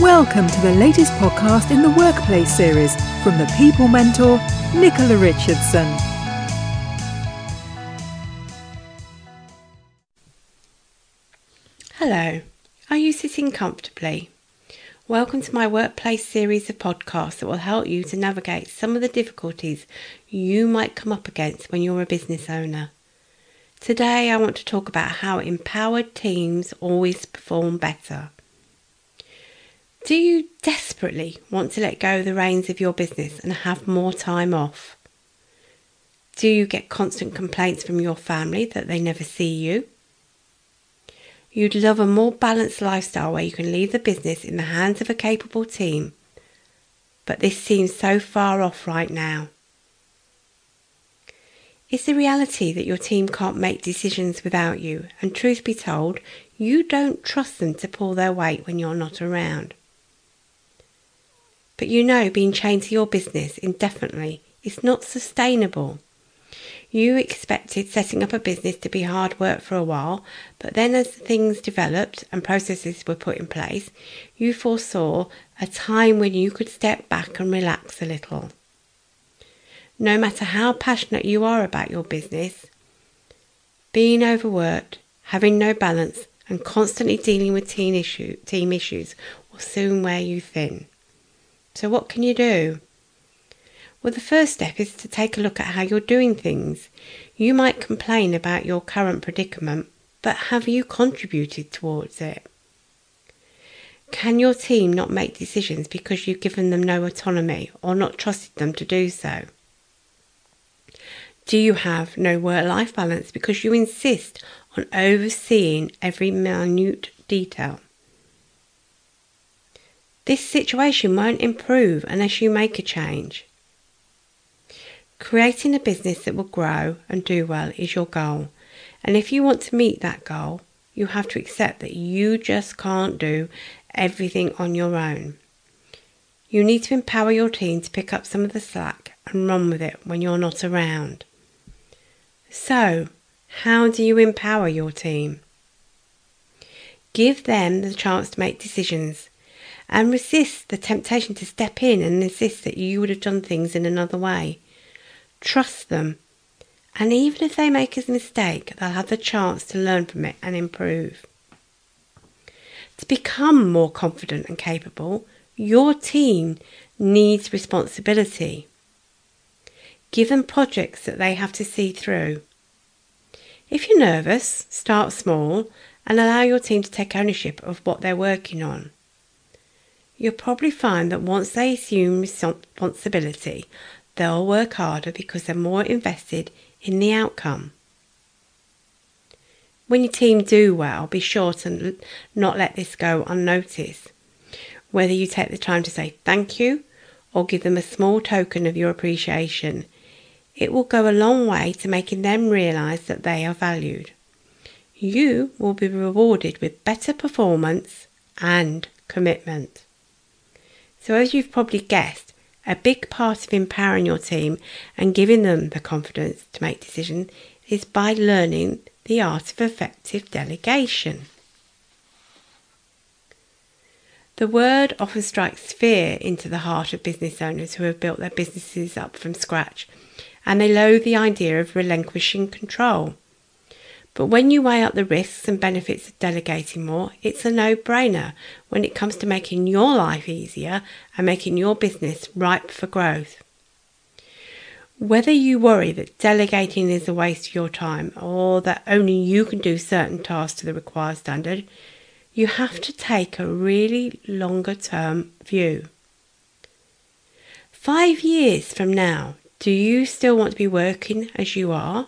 Welcome to the latest podcast in the Workplace series from the People Mentor, Nicola Richardson. Hello, are you sitting comfortably? Welcome to my Workplace series of podcasts that will help you to navigate some of the difficulties you might come up against when you're a business owner. Today, I want to talk about how empowered teams always perform better. Do you desperately want to let go of the reins of your business and have more time off? Do you get constant complaints from your family that they never see you? You'd love a more balanced lifestyle where you can leave the business in the hands of a capable team, but this seems so far off right now. Is the reality that your team can't make decisions without you, and truth be told, you don't trust them to pull their weight when you're not around? But you know being chained to your business indefinitely is not sustainable. You expected setting up a business to be hard work for a while, but then as things developed and processes were put in place, you foresaw a time when you could step back and relax a little. No matter how passionate you are about your business, being overworked, having no balance, and constantly dealing with team, issue, team issues will soon wear you thin. So, what can you do? Well, the first step is to take a look at how you're doing things. You might complain about your current predicament, but have you contributed towards it? Can your team not make decisions because you've given them no autonomy or not trusted them to do so? Do you have no work life balance because you insist on overseeing every minute detail? This situation won't improve unless you make a change. Creating a business that will grow and do well is your goal. And if you want to meet that goal, you have to accept that you just can't do everything on your own. You need to empower your team to pick up some of the slack and run with it when you're not around. So, how do you empower your team? Give them the chance to make decisions and resist the temptation to step in and insist that you would have done things in another way. Trust them, and even if they make a mistake, they'll have the chance to learn from it and improve. To become more confident and capable, your team needs responsibility. Give them projects that they have to see through. If you're nervous, start small and allow your team to take ownership of what they're working on you'll probably find that once they assume responsibility, they'll work harder because they're more invested in the outcome. When your team do well, be sure to not let this go unnoticed. Whether you take the time to say thank you or give them a small token of your appreciation, it will go a long way to making them realise that they are valued. You will be rewarded with better performance and commitment. So, as you've probably guessed, a big part of empowering your team and giving them the confidence to make decisions is by learning the art of effective delegation. The word often strikes fear into the heart of business owners who have built their businesses up from scratch, and they loathe the idea of relinquishing control. But when you weigh up the risks and benefits of delegating more, it's a no brainer when it comes to making your life easier and making your business ripe for growth. Whether you worry that delegating is a waste of your time or that only you can do certain tasks to the required standard, you have to take a really longer term view. Five years from now, do you still want to be working as you are?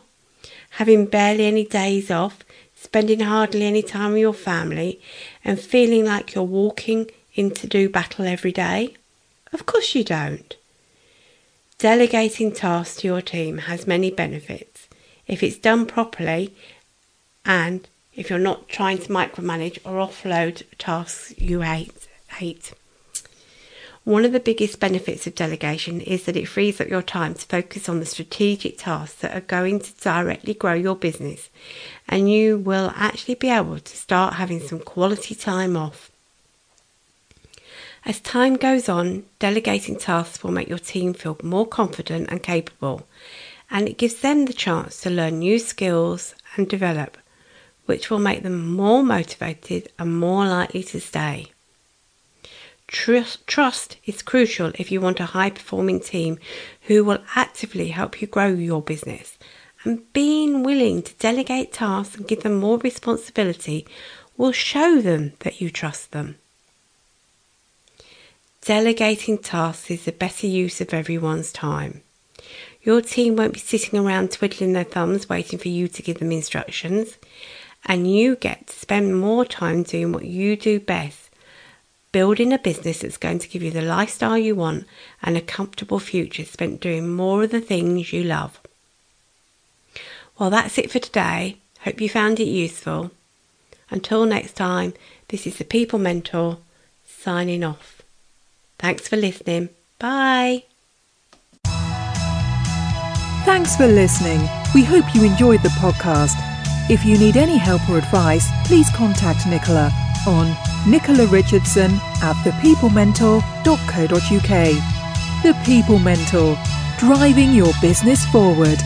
Having barely any days off, spending hardly any time with your family, and feeling like you're walking into do battle every day? Of course you don't. Delegating tasks to your team has many benefits if it's done properly and if you're not trying to micromanage or offload tasks you hate. hate. One of the biggest benefits of delegation is that it frees up your time to focus on the strategic tasks that are going to directly grow your business, and you will actually be able to start having some quality time off. As time goes on, delegating tasks will make your team feel more confident and capable, and it gives them the chance to learn new skills and develop, which will make them more motivated and more likely to stay. Trust, trust is crucial if you want a high performing team who will actively help you grow your business. And being willing to delegate tasks and give them more responsibility will show them that you trust them. Delegating tasks is the better use of everyone's time. Your team won't be sitting around twiddling their thumbs waiting for you to give them instructions, and you get to spend more time doing what you do best building a business that's going to give you the lifestyle you want and a comfortable future spent doing more of the things you love. Well, that's it for today. Hope you found it useful. Until next time, this is the People Mentor signing off. Thanks for listening. Bye. Thanks for listening. We hope you enjoyed the podcast. If you need any help or advice, please contact Nicola on Nicola Richardson at thepeoplementor.co.uk. The People Mentor, driving your business forward.